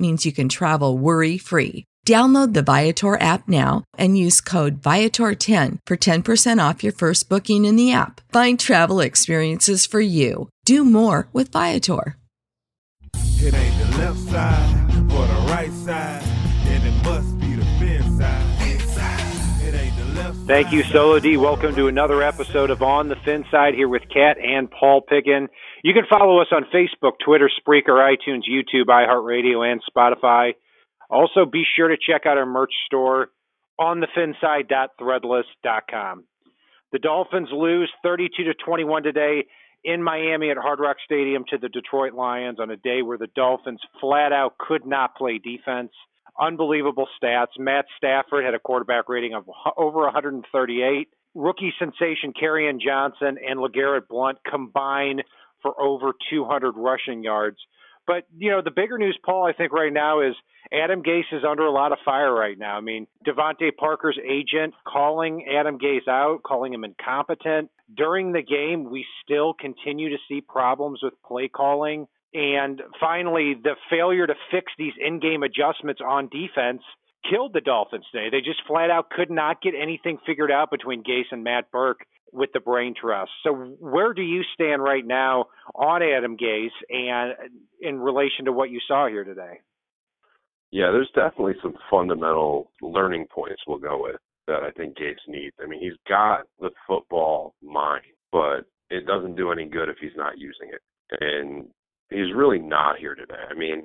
means you can travel worry free. Download the Viator app now and use code Viator10 for 10% off your first booking in the app. Find travel experiences for you. Do more with Viator. It ain't the left side or the right side, then it must be the fin side. Thank you, Solo D. Welcome to another episode of On the Fin Side here with Kat and Paul Piggin. You can follow us on Facebook, Twitter, Spreaker, iTunes, YouTube, iHeartRadio, and Spotify. Also, be sure to check out our merch store on thefinside.threadless.com. The Dolphins lose 32 to 21 today in Miami at Hard Rock Stadium to the Detroit Lions on a day where the Dolphins flat out could not play defense. Unbelievable stats. Matt Stafford had a quarterback rating of over 138. Rookie sensation Kerryon Johnson and LeGarrette Blount combine for over 200 rushing yards. But you know, the bigger news, Paul, I think right now is Adam Gase is under a lot of fire right now. I mean, DeVante Parker's agent calling Adam Gase out, calling him incompetent. During the game, we still continue to see problems with play calling. And finally, the failure to fix these in-game adjustments on defense killed the Dolphins today. They just flat out could not get anything figured out between Gase and Matt Burke with the brain trust. So where do you stand right now on Adam Gase and in relation to what you saw here today? Yeah, there's definitely some fundamental learning points we'll go with that I think Gase needs. I mean, he's got the football mind, but it doesn't do any good if he's not using it. And he's really not here today. I mean,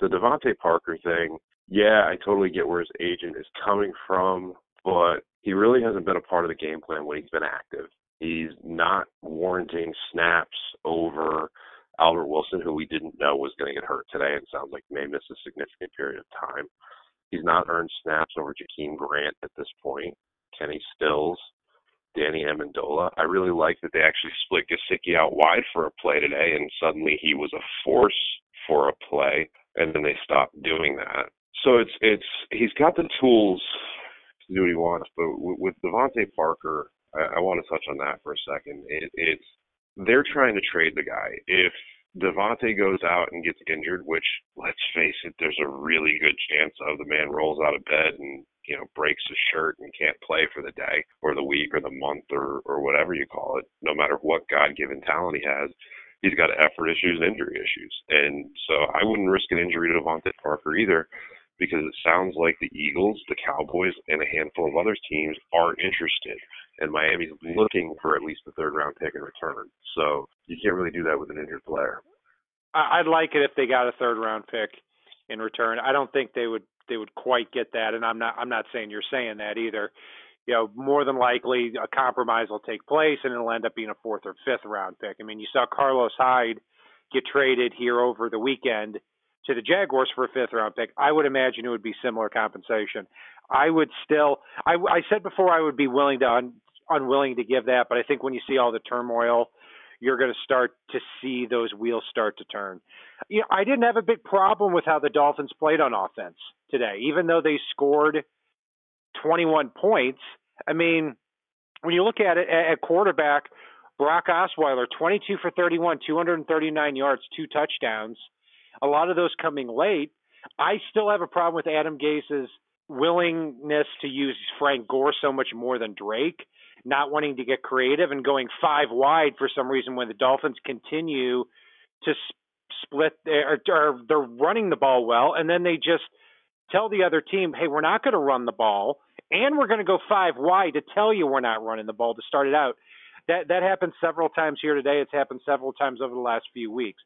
the DeVante Parker thing, yeah, I totally get where his agent is coming from, but he really hasn't been a part of the game plan when he's been active. He's not warranting snaps over Albert Wilson, who we didn't know was going to get hurt today, and sounds like may miss a significant period of time. He's not earned snaps over Jakeem Grant at this point. Kenny Stills, Danny Amendola. I really like that they actually split Gesicki out wide for a play today, and suddenly he was a force for a play, and then they stopped doing that. So it's it's he's got the tools to do what he wants, but with, with DeVante Parker, I, I want to touch on that for a second. It, it's they're trying to trade the guy. If DeVante goes out and gets injured, which let's face it, there's a really good chance of the man rolls out of bed and you know breaks his shirt and can't play for the day or the week or the month or or whatever you call it. No matter what God-given talent he has, he's got effort issues and injury issues, and so I wouldn't risk an injury to DeVante Parker either because it sounds like the Eagles, the Cowboys, and a handful of other teams are interested. And Miami's looking for at least a third round pick in return. So you can't really do that with an injured player. I'd like it if they got a third round pick in return. I don't think they would they would quite get that, and I'm not I'm not saying you're saying that either. You know, more than likely a compromise will take place, and it'll end up being a fourth or fifth round pick. I mean, you saw Carlos Hyde get traded here over the weekend to the Jaguars for a fifth round pick, I would imagine it would be similar compensation. I would still, I, I said before, I would be willing to un, unwilling to give that, but I think when you see all the turmoil, you're going to start to see those wheels start to turn. You know, I didn't have a big problem with how the Dolphins played on offense today, even though they scored 21 points. I mean, when you look at it at quarterback, Brock Osweiler, 22 for 31, 239 yards, two touchdowns a lot of those coming late. I still have a problem with Adam Gase's willingness to use Frank Gore so much more than Drake, not wanting to get creative and going five wide for some reason when the Dolphins continue to split or, or they're running the ball well and then they just tell the other team, "Hey, we're not going to run the ball and we're going to go five wide to tell you we're not running the ball to start it out." That that happened several times here today. It's happened several times over the last few weeks.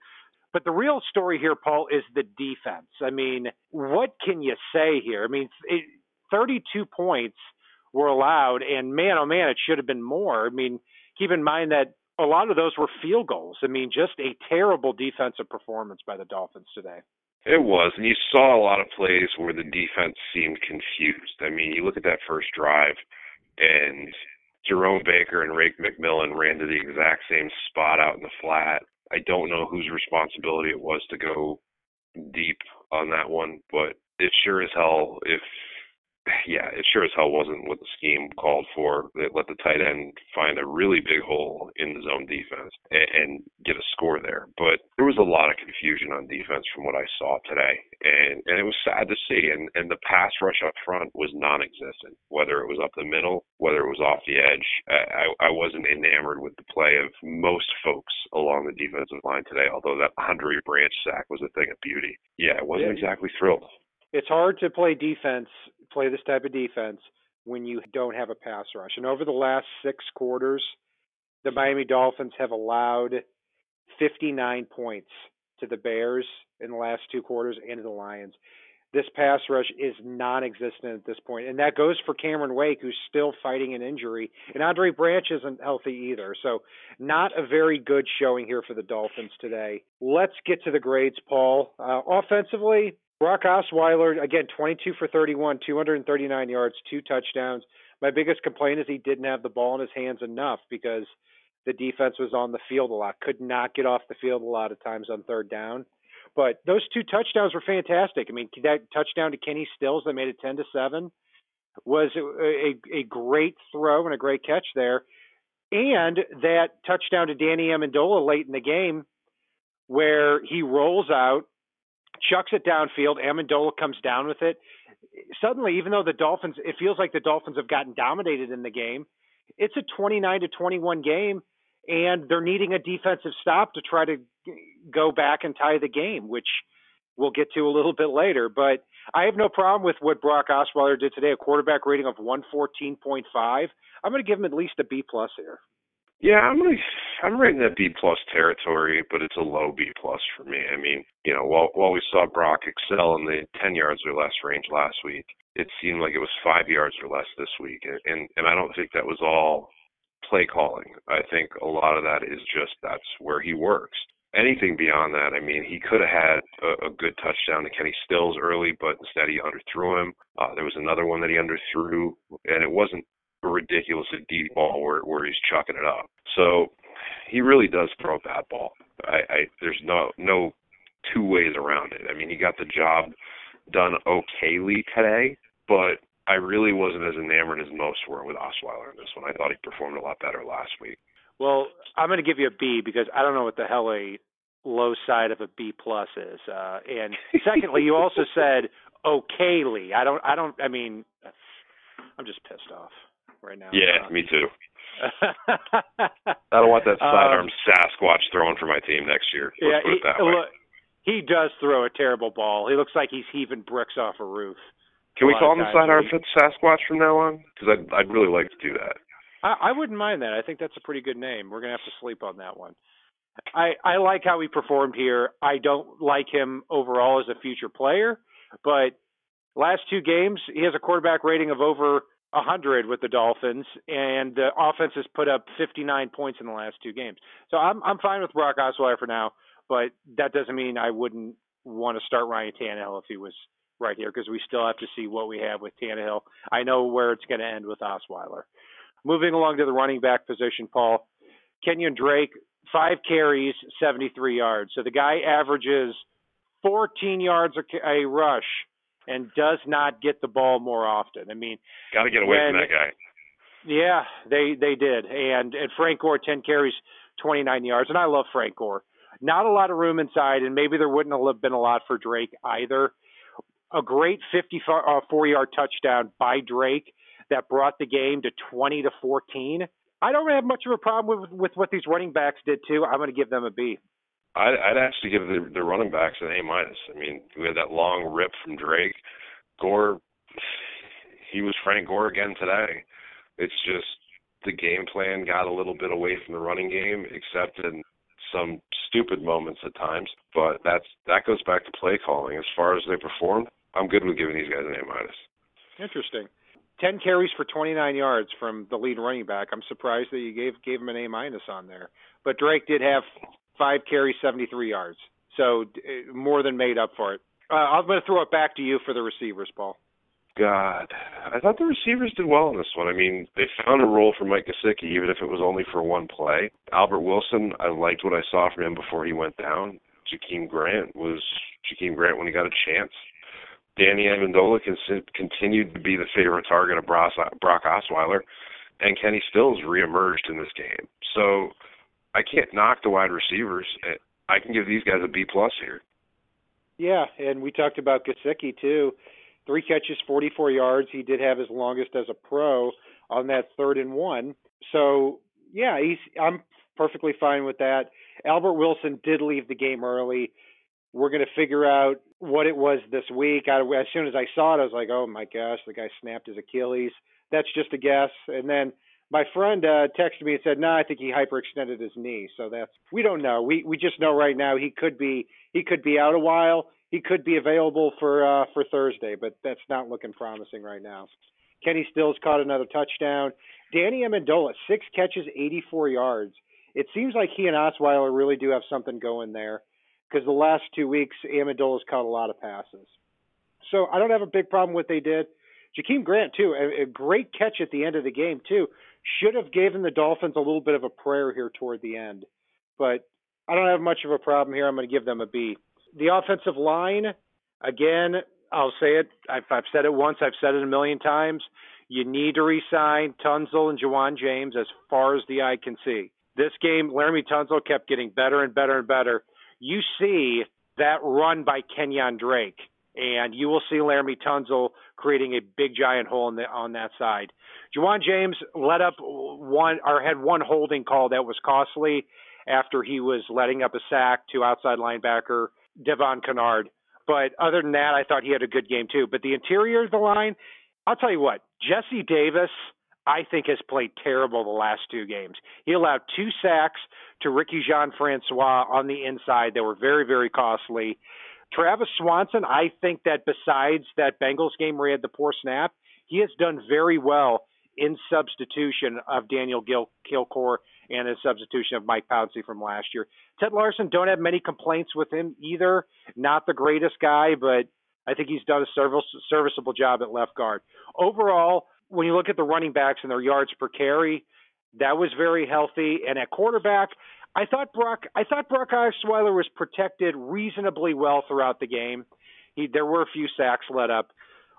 But the real story here, Paul, is the defense. I mean, what can you say here? I mean, it, 32 points were allowed, and man, oh man, it should have been more. I mean, keep in mind that a lot of those were field goals. I mean, just a terrible defensive performance by the Dolphins today. It was, and you saw a lot of plays where the defense seemed confused. I mean, you look at that first drive, and Jerome Baker and Raekwon McMillan ran to the exact same spot out in the flat. I don't know whose responsibility it was to go deep on that one, but it sure as hell if yeah, it sure as hell wasn't what the scheme called for. It let the tight end find a really big hole in the zone defense and, and get a score there. But there was a lot of confusion on defense from what I saw today, and and it was sad to see. And and the pass rush up front was non-existent. Whether it was up the middle, whether it was off the edge, I I wasn't enamored with the play of most folks along the defensive line today. Although that Andre Branch sack was a thing of beauty. Yeah, I wasn't exactly thrilled it's hard to play defense, play this type of defense when you don't have a pass rush. And over the last six quarters, the Miami Dolphins have allowed 59 points to the Bears in the last two quarters and to the Lions. This pass rush is non existent at this point. And that goes for Cameron Wake, who's still fighting an injury. And Andre Branch isn't healthy either. So, not a very good showing here for the Dolphins today. Let's get to the grades, Paul. Uh, offensively, Brock Osweiler, again, 22 for 31, 239 yards, two touchdowns. My biggest complaint is he didn't have the ball in his hands enough because the defense was on the field a lot, could not get off the field a lot of times on third down. But those two touchdowns were fantastic. I mean, that touchdown to Kenny Stills that made it 10 to 7 was a, a, a great throw and a great catch there. And that touchdown to Danny Amendola late in the game where he rolls out chucks it downfield. Amendola comes down with it. Suddenly, even though the Dolphins, it feels like the Dolphins have gotten dominated in the game. It's a 29 to 21 game, and they're needing a defensive stop to try to go back and tie the game, which we'll get to a little bit later. But I have no problem with what Brock Osweiler did today. A quarterback rating of 114.5. I'm going to give him at least a B plus here. Yeah, I'm really, I'm rating that B plus territory, but it's a low B plus for me. I mean, you know, while while we saw Brock excel in the 10 yards or less range last week, it seemed like it was five yards or less this week, and and, and I don't think that was all play calling. I think a lot of that is just that's where he works. Anything beyond that, I mean, he could have had a, a good touchdown to Kenny Stills early, but instead he underthrew him. Uh, there was another one that he underthrew, and it wasn't ridiculously deep ball where where he's chucking it up. So he really does throw a bad ball. I, I there's no no two ways around it. I mean, he got the job done okayly today, but I really wasn't as enamored as most were with Osweiler in this one. I thought he performed a lot better last week. Well, I'm going to give you a B because I don't know what the hell a low side of a B plus is. Uh, and secondly, you also said okayly. I don't. I don't. I mean, I'm just pissed off right now. Yeah, uh, me too. I don't want that sidearm um, Sasquatch throwing for my team next year. Let's yeah, he, look, he does throw a terrible ball. He looks like he's heaving bricks off a roof. Can we call him the sidearm Sasquatch from now on? Because I'd I'd really like to do that. I, I wouldn't mind that. I think that's a pretty good name. We're gonna have to sleep on that one. I I like how he performed here. I don't like him overall as a future player, but last two games he has a quarterback rating of over 100 with the Dolphins, and the offense has put up 59 points in the last two games. So I'm I'm fine with Brock Osweiler for now, but that doesn't mean I wouldn't want to start Ryan Tannehill if he was right here because we still have to see what we have with Tannehill. I know where it's going to end with Osweiler. Moving along to the running back position, Paul Kenyon Drake, five carries, 73 yards. So the guy averages 14 yards a, a rush and does not get the ball more often. I mean, got to get away when, from that guy. Yeah, they they did, and and Frank Gore ten carries, 29 yards, and I love Frank Gore. Not a lot of room inside, and maybe there wouldn't have been a lot for Drake either. A great 54 uh, yard touchdown by Drake that brought the game to 20 to 14. I don't have much of a problem with with what these running backs did too. I'm going to give them a B. I'd, I'd actually give the, the running backs an A minus. I mean, we had that long rip from Drake. Gore, he was Frank Gore again today. It's just the game plan got a little bit away from the running game, except in some stupid moments at times, but that's that goes back to play calling. As far as they performed, I'm good with giving these guys an A minus. Interesting. Ten carries for 29 yards from the lead running back. I'm surprised that you gave gave him an A minus on there. But Drake did have five carries, 73 yards, so uh, more than made up for it. Uh, I'm going to throw it back to you for the receivers, Paul. God, I thought the receivers did well in this one. I mean, they found a role for Mike Gesicki, even if it was only for one play. Albert Wilson, I liked what I saw from him before he went down. Jakeem Grant was Jakeem Grant when he got a chance. Danny Amendola continued to be the favorite target of Brock Osweiler, and Kenny Stills reemerged in this game. So I can't knock the wide receivers. I can give these guys a B plus here. Yeah, and we talked about Gesicki too three catches, 44 yards. He did have his longest as a pro on that third and one. So yeah, he's I'm perfectly fine with that. Albert Wilson did leave the game early. We're going to figure out what it was this week. I, as soon as I saw it, I was like, "Oh my gosh, the guy snapped his Achilles." That's just a guess. And then my friend uh, texted me and said, "No, nah, I think he hyperextended his knee." So that's we don't know. We we just know right now he could be he could be out a while he could be available for uh, for Thursday, but that's not looking promising right now. Kenny Stills caught another touchdown. Danny Amendola, six catches, 84 yards. It seems like he and Osweiler really do have something going there because the last two weeks Amendola's caught a lot of passes. So I don't have a big problem with what they did. Jakeem Grant too, a, a great catch at the end of the game too. Should have given the Dolphins a little bit of a prayer here toward the end, but I don't have much of a problem here. I'm going to give them a B the offensive line, again, I'll say it. I've, I've said it once. I've said it a million times. You need to resign Tunsil and Ja'Wuan James as far as the eye can see. This game, Laremy Tunsil kept getting better and better and better. You see that run by Kenyon Drake, and you will see Laremy Tunsil creating a big giant hole the, on that side. Ja'Wuan James let up one or had one holding call that was costly after he was letting up a sack to outside linebacker Devon Kennard. But other than that, I thought he had a good game too. But the interior of the line, I'll tell you what, Jesse Davis, I think has played terrible the last two games. He allowed two sacks to Ricky Jean Francois on the inside that were very, very costly. Travis Swanson, I think that besides that Bengals game where he had the poor snap, he has done very well in substitution of Daniel Gil- Kilgore and a substitution of Mike Pouncey from last year. Ted Larsen, don't have many complaints with him either. Not the greatest guy, but I think he's done a service, serviceable job at left guard. Overall, when you look at the running backs and their yards per carry, that was very healthy. And at quarterback, I thought Brock, I thought Brock Osweiler was protected reasonably well throughout the game. He, there were a few sacks let up.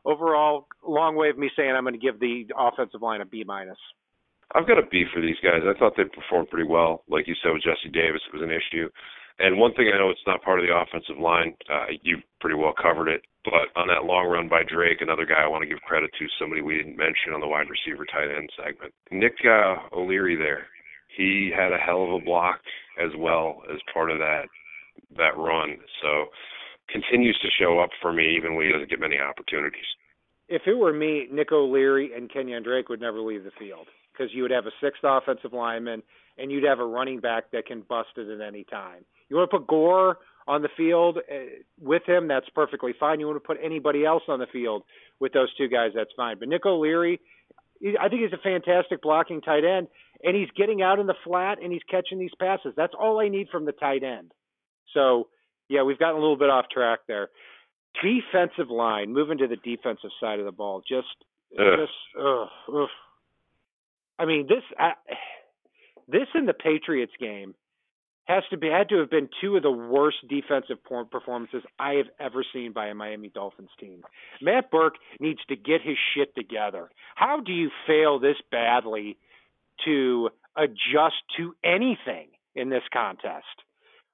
Overall, long way of me saying I'm going to give the offensive line a B minus. I've got a B for these guys. I thought they performed pretty well. Like you said with Jesse Davis, it was an issue. And one thing I know it's not part of the offensive line. Uh, you've pretty well covered it. But on that long run by Drake, another guy I want to give credit to, somebody we didn't mention on the wide receiver tight end segment. Nick uh, O'Leary there. He had a hell of a block as well as part of that that run. So continues to show up for me even when he doesn't get many opportunities. If it were me, Nick O'Leary and Kenyon Drake would never leave the field because you would have a sixth offensive lineman and you'd have a running back that can bust it at any time. You want to put Gore on the field uh, with him, that's perfectly fine. You want to put anybody else on the field with those two guys, that's fine. But Nick O'Leary, I think he's a fantastic blocking tight end, and he's getting out in the flat and he's catching these passes. That's all I need from the tight end. So, yeah, we've gotten a little bit off track there. Defensive line, moving to the defensive side of the ball, just, ugh. just, ugh, ugh. I mean, this uh, this in the Patriots game has to be had to have been two of the worst defensive performances I have ever seen by a Miami Dolphins team. Matt Burke needs to get his shit together. How do you fail this badly to adjust to anything in this contest?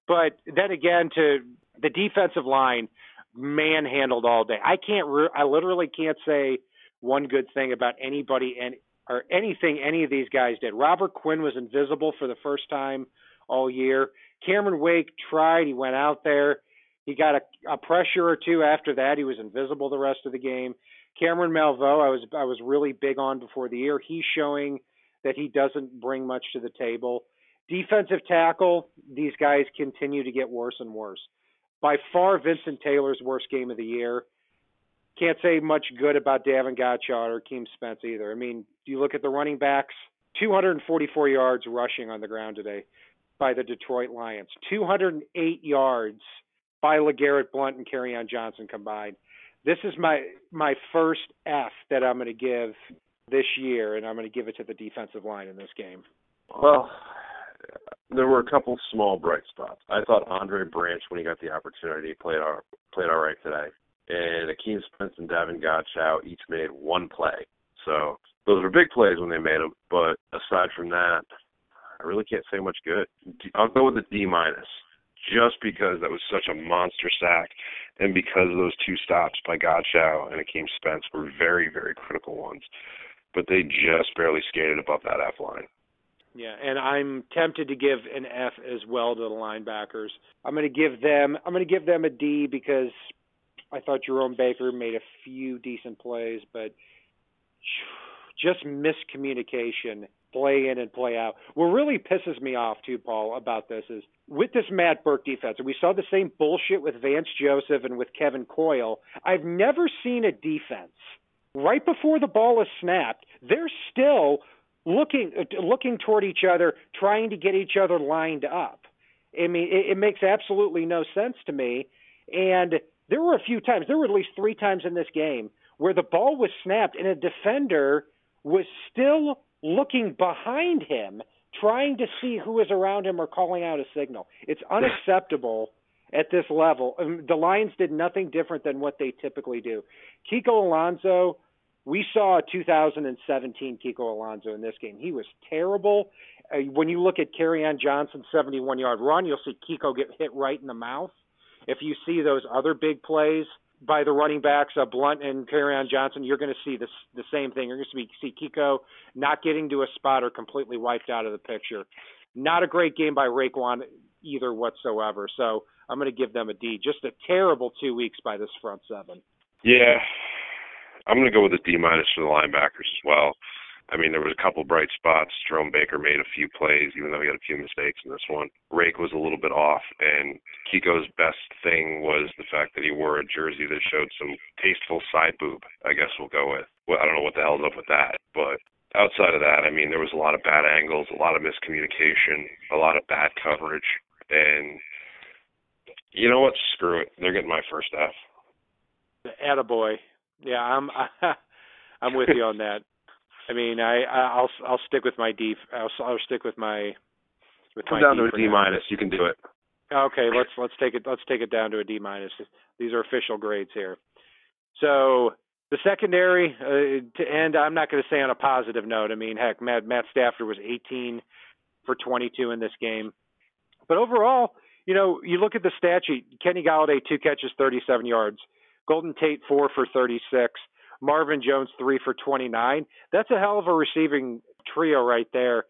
But then again, to the defensive line manhandled all day. I can't. Re- I literally can't say one good thing about anybody and or anything any of these guys did. Robert Quinn was invisible for the first time all year. Cameron Wake tried. He went out there. He got a, a pressure or two after that. He was invisible the rest of the game. Cameron Malveaux, I was I was really big on before the year. He's showing that he doesn't bring much to the table. Defensive tackle, these guys continue to get worse and worse. By far, Vincent Taylor's worst game of the year. Can't say much good about Davon Godchaux or Keem Spence either. I mean, you look at the running backs, 244 yards rushing on the ground today by the Detroit Lions, 208 yards by LeGarrette Blount and Kerryon Johnson combined. This is my my first F that I'm going to give this year, and I'm going to give it to the defensive line in this game. Well, there were a couple small bright spots. I thought Andre Branch, when he got the opportunity, played all, played all right today. And Akeem Spence and Davon Godchaux each made one play. So those were big plays when they made them. But aside from that, I really can't say much good. I'll go with a D minus, just because that was such a monster sack, and because those two stops by Godchaux and Akeem Spence were very, very critical ones. But they just barely skated above that F line. Yeah, and I'm tempted to give an F as well to the linebackers. I'm going to give them I'm going to give them a D because I thought Jerome Baker made a few decent plays, but just miscommunication play in and play out. What really pisses me off too, Paul, about this is with this Matt Burke defense, and we saw the same bullshit with Vance Joseph and with Kevin Coyle. I've never seen a defense right before the ball is snapped, they're still looking uh, looking toward each other, trying to get each other lined up. I mean, it, it makes absolutely no sense to me. And there were a few times, there were at least three times in this game where the ball was snapped and a defender was still looking behind him, trying to see who is around him or calling out a signal. It's unacceptable at this level. The Lions did nothing different than what they typically do. Kiko Alonso we saw 2017 Kiko Alonso in this game. He was terrible. Uh, when you look at Kerryon Johnson's 71 yard run, you'll see Kiko get hit right in the mouth. If you see those other big plays by the running backs, uh, Blount and Kerryon Johnson, you're going to see this, the same thing. You're going to see Kiko not getting to a spot or completely wiped out of the picture. Not a great game by Raekwon either whatsoever. So I'm going to give them a D. Just a terrible two weeks by this front seven. Yeah, I'm going to go with a D minus for the linebackers as well. I mean, there was a couple bright spots. Jerome Baker made a few plays, even though he had a few mistakes in this one. Rake was a little bit off, and Kiko's best thing was the fact that he wore a jersey that showed some tasteful side boob. I guess we'll go with. Well, I don't know what the hell's up with that, but outside of that, I mean, there was a lot of bad angles, a lot of miscommunication, a lot of bad coverage, and you know what? Screw it. They're getting my first F. Attaboy. Yeah, I'm I'm with you on that. I mean, I I'll I'll stick with my D. I'll I'll stick with my with Come my down D to a D minus. You can do it. Okay, let's let's take it let's take it down to a D minus. These are official grades here. So the secondary uh, to end, I'm not going to say on a positive note. I mean, heck, Matt Matt Stafford was 18 for 22 in this game, but overall, you know, you look at the stat sheet. Kenny Golladay two catches, 37 yards. Golden Tate four for 36. Marvin Jones three for 29. That's a hell of a receiving trio right there.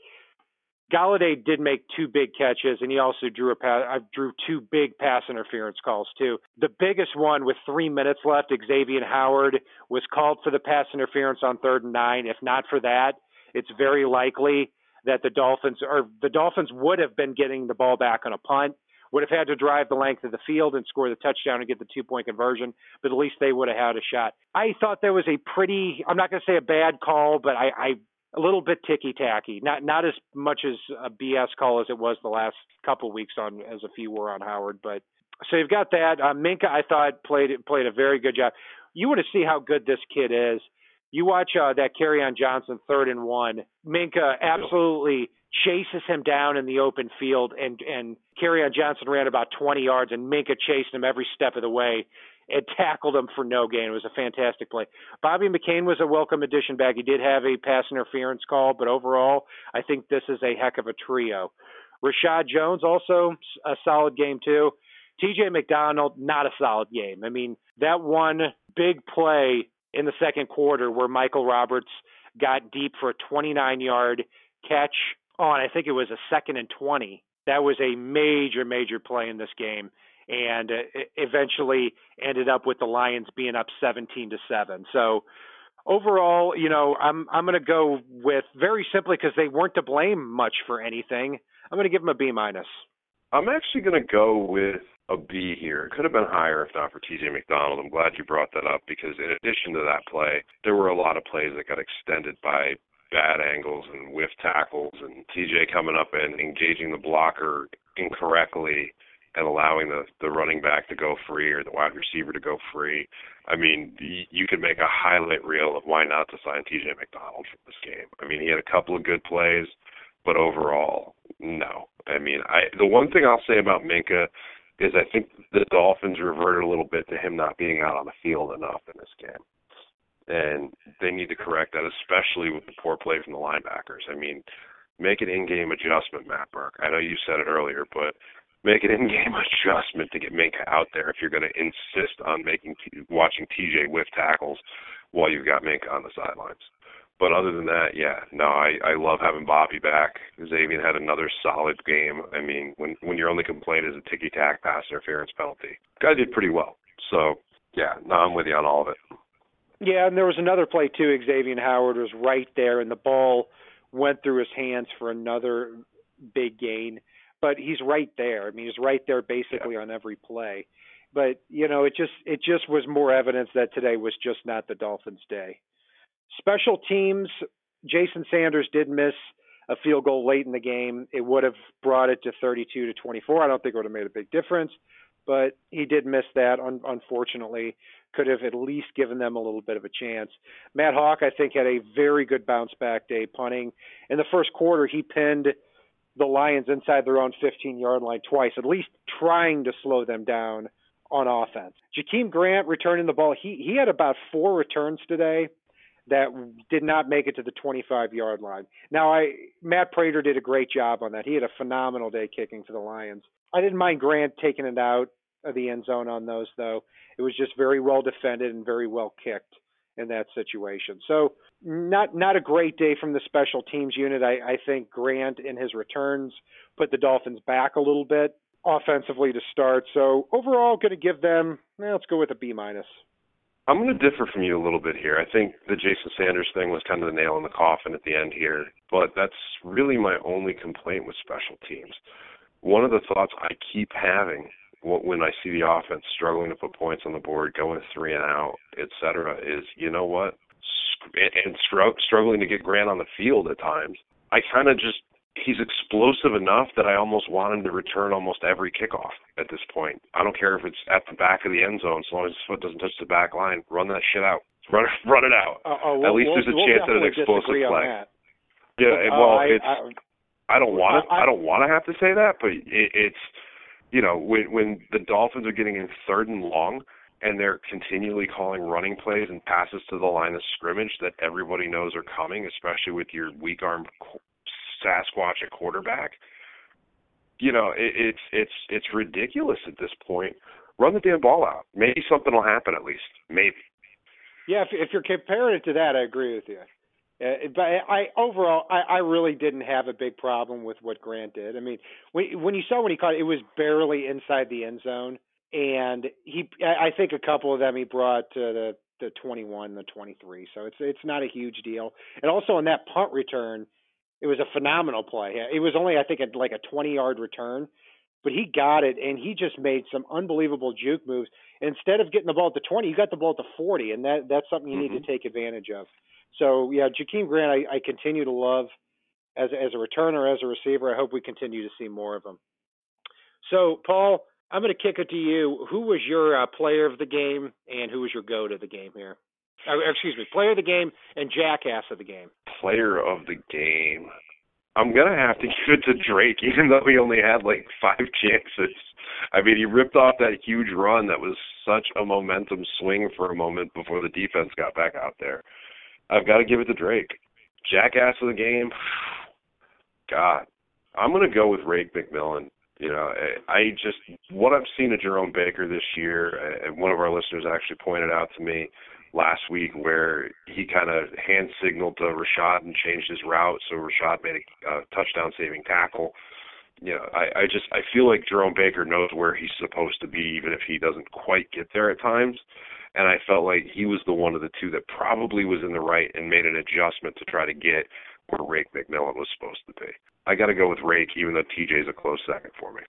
Golladay did make two big catches, and he also drew a pass. I uh, drew two big pass interference calls too. The biggest one with three minutes left, Xavier Howard was called for the pass interference on third and nine. If not for that, it's very likely that the Dolphins or the Dolphins would have been getting the ball back on a punt would have had to drive the length of the field and score the touchdown and get the two point conversion, but at least they would have had a shot. I thought there was a pretty, I'm not going to say a bad call, but I, I a little bit ticky tacky. Not not as much as a BS call as it was the last couple of weeks on as a few were on Howard. But so you've got that. Uh, Minkah, I thought played played a very good job. You want to see how good this kid is. You watch uh, that Kerryon Johnson third and one. Minkah absolutely chases him down in the open field, and and carry Kerryon Johnson ran about 20 yards, and Minkah chased him every step of the way and tackled him for no gain. It was a fantastic play. Bobby McCain was a welcome addition back. He did have a pass interference call, but overall, I think this is a heck of a trio. Reshad Jones also a solid game too. TJ McDonald not a solid game. I mean that one big play in the second quarter where Michael Roberts got deep for a 29 yard catch on, I think it was a second and 20. That was a major, major play in this game, and uh, eventually ended up with the Lions being up 17 to seven. So overall, you know, I'm I'm going to go with very simply because they weren't to blame much for anything. I'm going to give them a B minus. I'm actually going to go with a B here. It could have been higher if not for TJ McDonald. I'm glad you brought that up because in addition to that play, there were a lot of plays that got extended by bad angles and whiff tackles and TJ coming up and engaging the blocker incorrectly and allowing the the running back to go free or the wide receiver to go free. I mean, you could make a highlight reel of why not to sign TJ McDonald for this game. I mean, he had a couple of good plays, but overall, no. I mean, I the one thing I'll say about Minkah is I think the Dolphins reverted a little bit to him not being out on the field enough in this game. And they need to correct that, especially with the poor play from the linebackers. I mean, make an in-game adjustment, Matt Burke. I know you said it earlier, but make an in-game adjustment to get Minkah out there if you're going to insist on making watching TJ whiff tackles while you've got Minkah on the sidelines. But other than that, yeah, no, I I love having Bobby back. Xavier had another solid game. I mean, when when your only complaint is a ticky tack pass interference penalty, guy did pretty well. So yeah, no, I'm with you on all of it. Yeah, and there was another play too. Xavier Howard was right there, and the ball went through his hands for another big gain but he's right there. I mean, he's right there basically yeah. on every play. But you know, it just it just was more evidence that today was just not the Dolphins' day. Special teams, Jason Sanders did miss a field goal late in the game. It would have brought it to 32 to 24. I don't think it would have made a big difference, but he did miss that. Un- unfortunately, could have at least given them a little bit of a chance. Matt Haack, I think, had a very good bounce back day punting. In the first quarter, he pinned the Lions inside their own 15 yard line twice, at least trying to slow them down on offense. Jakeem Grant returning the ball. He he had about four returns today that did not make it to the 25 yard line. Now I Matt Prater did a great job on that. He had a phenomenal day kicking for the Lions. I didn't mind Grant taking it out of the end zone on those though. It was just very well defended and very well kicked in that situation. So not not a great day from the special teams unit. I, I think Grant in his returns put the Dolphins back a little bit offensively to start. So overall, going to give them. Eh, let's go with a B minus. I'm going to differ from you a little bit here. I think the Jason Sanders thing was kind of the nail in the coffin at the end here, but that's really my only complaint with special teams. One of the thoughts I keep having when I see the offense struggling to put points on the board, going three and out, et cetera, is you know what, and struggling to get Grant on the field at times. I kind of just he's explosive enough that I almost want him to return almost every kickoff at this point. I don't care if it's at the back of the end zone, as long as his foot doesn't touch the back line. Run that shit out. Run run it out. Uh, uh, we'll, at least we'll, there's a we'll chance at an explosive play. Yeah, uh, well, I, it's. I, I don't want to. I, I don't want to have to say that, but it, it's you know, when when the Dolphins are getting in third and long and they're continually calling running plays and passes to the line of scrimmage that everybody knows are coming, especially with your weak arm Sasquatch at quarterback. You know, it, it's it's it's ridiculous at this point. Run the damn ball out. Maybe something will happen at least. Maybe. Yeah, if, if you're comparing it to that, I agree with you. Uh, but I overall, I, I really didn't have a big problem with what Grant did. I mean, when when you saw when he caught it, it was barely inside the end zone, and he, I think a couple of them he brought to the the 21, the 23. So it's it's not a huge deal. And also on that punt return, it was a phenomenal play. It was only I think a, like a 20 yard return, but he got it and he just made some unbelievable juke moves. Instead of getting the ball at the 20, you got the ball at the 40, and that that's something you mm-hmm. need to take advantage of. So yeah, Jakeem Grant, I, I continue to love as as a returner, as a receiver. I hope we continue to see more of him. So Paul, I'm going to kick it to you. Who was your uh, player of the game, and who was your go to the game here? Uh, excuse me, player of the game and jackass of the game. Player of the game. I'm gonna have to give it to Drake, even though he only had like five chances. I mean, he ripped off that huge run that was such a momentum swing for a moment before the defense got back out there. I've got to give it to Drake. Jackass of the game. God, I'm to go with Raekwon McMillan. You know, I just what I've seen of Jerome Baker this year, and one of our listeners actually pointed out to me last week where he kind of hand signaled to Reshad and changed his route, so Reshad made a uh, touchdown saving tackle. You know, I, I just I feel like Jerome Baker knows where he's supposed to be, even if he doesn't quite get there at times and I felt like he was the one of the two that probably was in the right and made an adjustment to try to get where Raike McMillan was supposed to be. I got to go with Raike, even though TJ's a close second for me.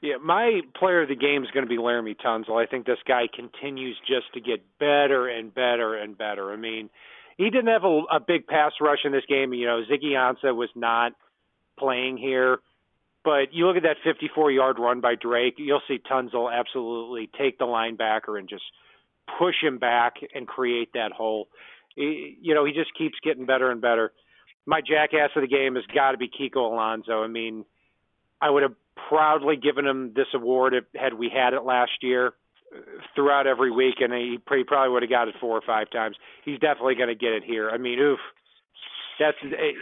Yeah, my player of the game is going to be Laremy Tunsil. I think this guy continues just to get better and better and better. I mean, he didn't have a, a big pass rush in this game. You know, Ziggy Ansah was not playing here. But you look at that 54 yard run by Drake, you'll see Tunsil absolutely take the linebacker and just push him back and create that hole. He, you know, he just keeps getting better and better. My jackass of the game has got to be Kiko Alonso. I mean, I would have proudly given him this award if, had we had it last year throughout every week, and he, he probably would have got it four or five times. He's definitely going to get it here. I mean, oof, that's eh,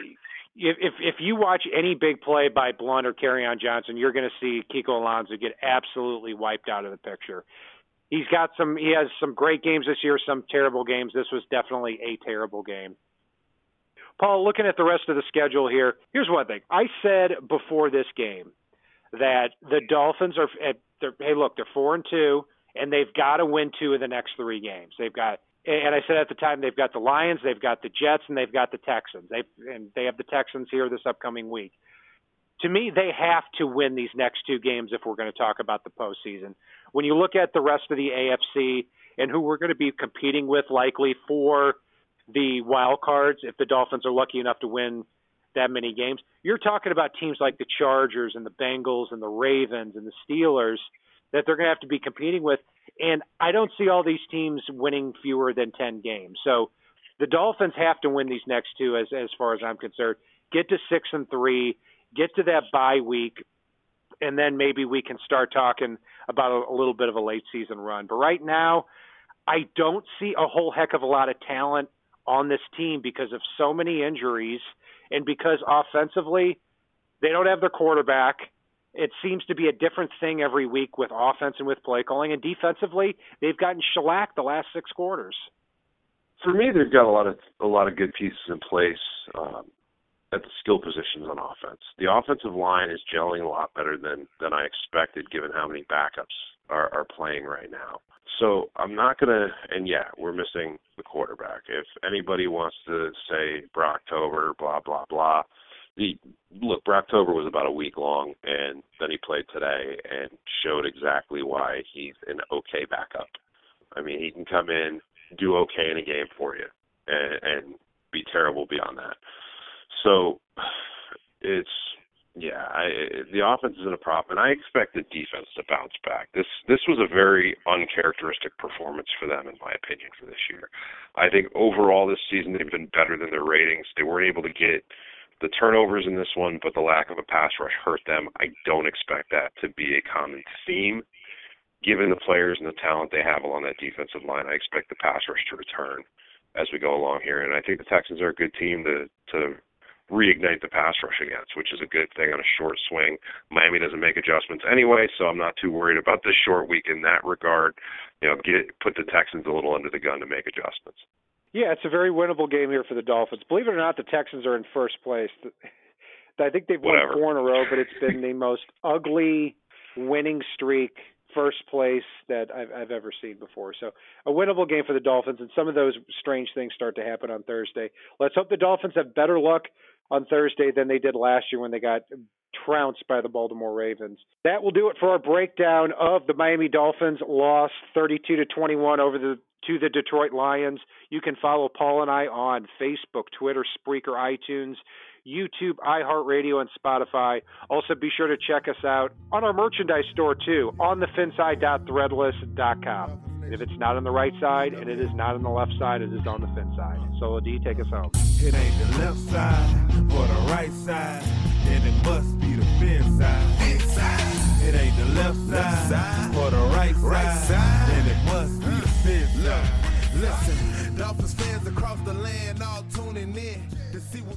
if if if you watch any big play by Blount or Kerryon Johnson, you're going to see Kiko Alonso get absolutely wiped out of the picture. He's got some. He has some great games this year, some terrible games. This was definitely a terrible game. Paul, looking at the rest of the schedule here, here's one thing. I said before this game that the Dolphins are at. Hey, look, they're four and two, and they've got to win two of the next three games. They've got and I said at the time they've got the Lions, they've got the Jets, and they've got the Texans. They and they have the Texans here this upcoming week. To me, they have to win these next two games if we're going to talk about the postseason. When you look at the rest of the AFC and who we're going to be competing with, likely for the wild cards, if the Dolphins are lucky enough to win that many games, you're talking about teams like the Chargers and the Bengals and the Ravens and the Steelers that they're going to have to be competing with and I don't see all these teams winning fewer than 10 games. So the Dolphins have to win these next two as as far as I'm concerned. Get to 6 and 3, get to that bye week and then maybe we can start talking about a, a little bit of a late season run. But right now, I don't see a whole heck of a lot of talent on this team because of so many injuries and because offensively they don't have their quarterback it seems to be a different thing every week with offense and with play calling. And defensively, they've gotten shellacked the last six quarters. For me, they've got a lot of a lot of good pieces in place um, at the skill positions on offense. The offensive line is gelling a lot better than than I expected, given how many backups are, are playing right now. So I'm not gonna. And yeah, we're missing the quarterback. If anybody wants to say Brocktober, blah blah blah the look, Brocktober was about a week long, and then he played today and showed exactly why he's an okay backup. I mean, he can come in, do okay in a game for you, and, and be terrible beyond that. So it's yeah, I, the offense isn't a problem, and I expect the defense to bounce back. This this was a very uncharacteristic performance for them, in my opinion, for this year. I think overall this season they've been better than their ratings. They weren't able to get the turnovers in this one, but the lack of a pass rush hurt them. I don't expect that to be a common theme. Given the players and the talent they have along that defensive line, I expect the pass rush to return as we go along here. And I think the Texans are a good team to to reignite the pass rush against, which is a good thing on a short swing. Miami doesn't make adjustments anyway, so I'm not too worried about this short week in that regard. You know, get put the Texans a little under the gun to make adjustments. Yeah, it's a very winnable game here for the Dolphins. Believe it or not, the Texans are in first place. I think they've Whatever. won four in a row, but it's been the most ugly winning streak, first place that I've, I've ever seen before. So a winnable game for the Dolphins, and some of those strange things start to happen on Thursday. Let's hope the Dolphins have better luck on Thursday than they did last year when they got trounced by the Baltimore Ravens. That will do it for our breakdown of the Miami Dolphins loss 32 to 21 over the to the Detroit Lions. You can follow Paul and I on Facebook, Twitter, Spreaker, iTunes, YouTube, iHeartRadio, and Spotify. Also, be sure to check us out on our merchandise store too, on thefinside.threadless.com. And if it's not on the right side and it is not on the left side, it is on the fin side. Solo D, take us home. It ain't the left side or the right side, then it must be the fin side. It ain't the left side, or the right, right side, then it must be the fin side. Listen, Dolphins fans across the land all tuning in to see what